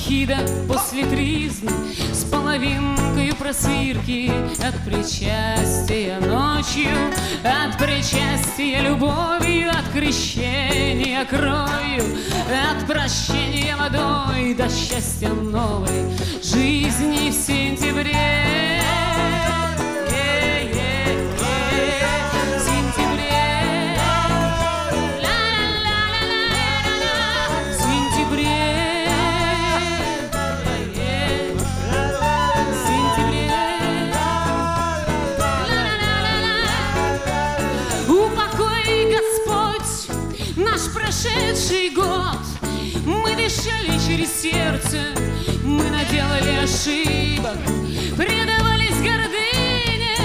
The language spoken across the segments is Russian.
панихида после тризны С половинкой просвирки от причастия ночью От причастия любовью, от крещения кровью От прощения водой до счастья новой жизни в сентябре сердце мы наделали ошибок, предавались гордыне,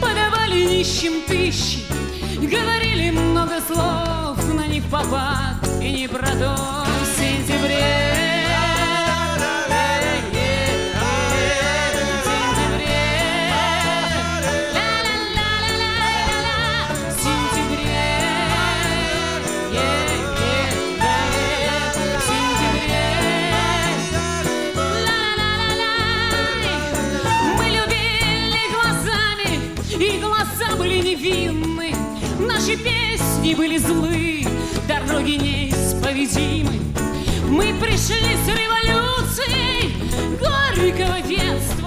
подавали нищим тысячи, говорили много слов, на них попад и не про то в сентябре. Песни были злы, дороги неисповедимы. Мы пришли с революцией горького детства,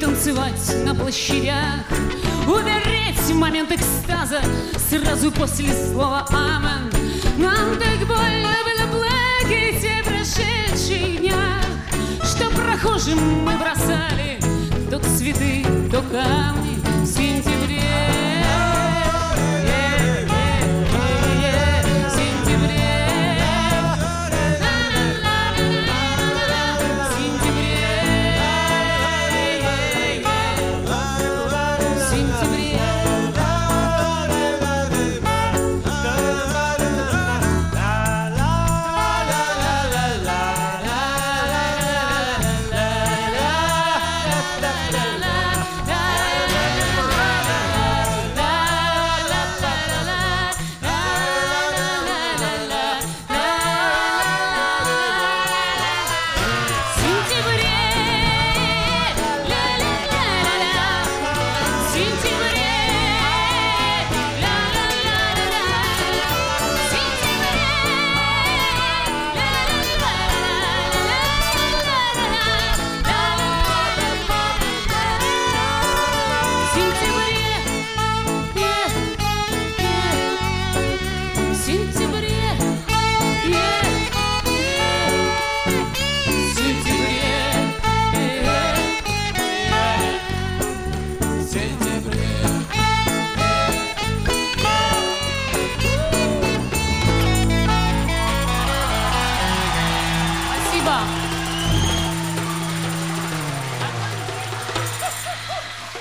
танцевать на площадях, Умереть в момент экстаза сразу после слова «Амен». Нам так больно было плакать прошедших днях, Что прохожим мы бросали то цветы, то камни.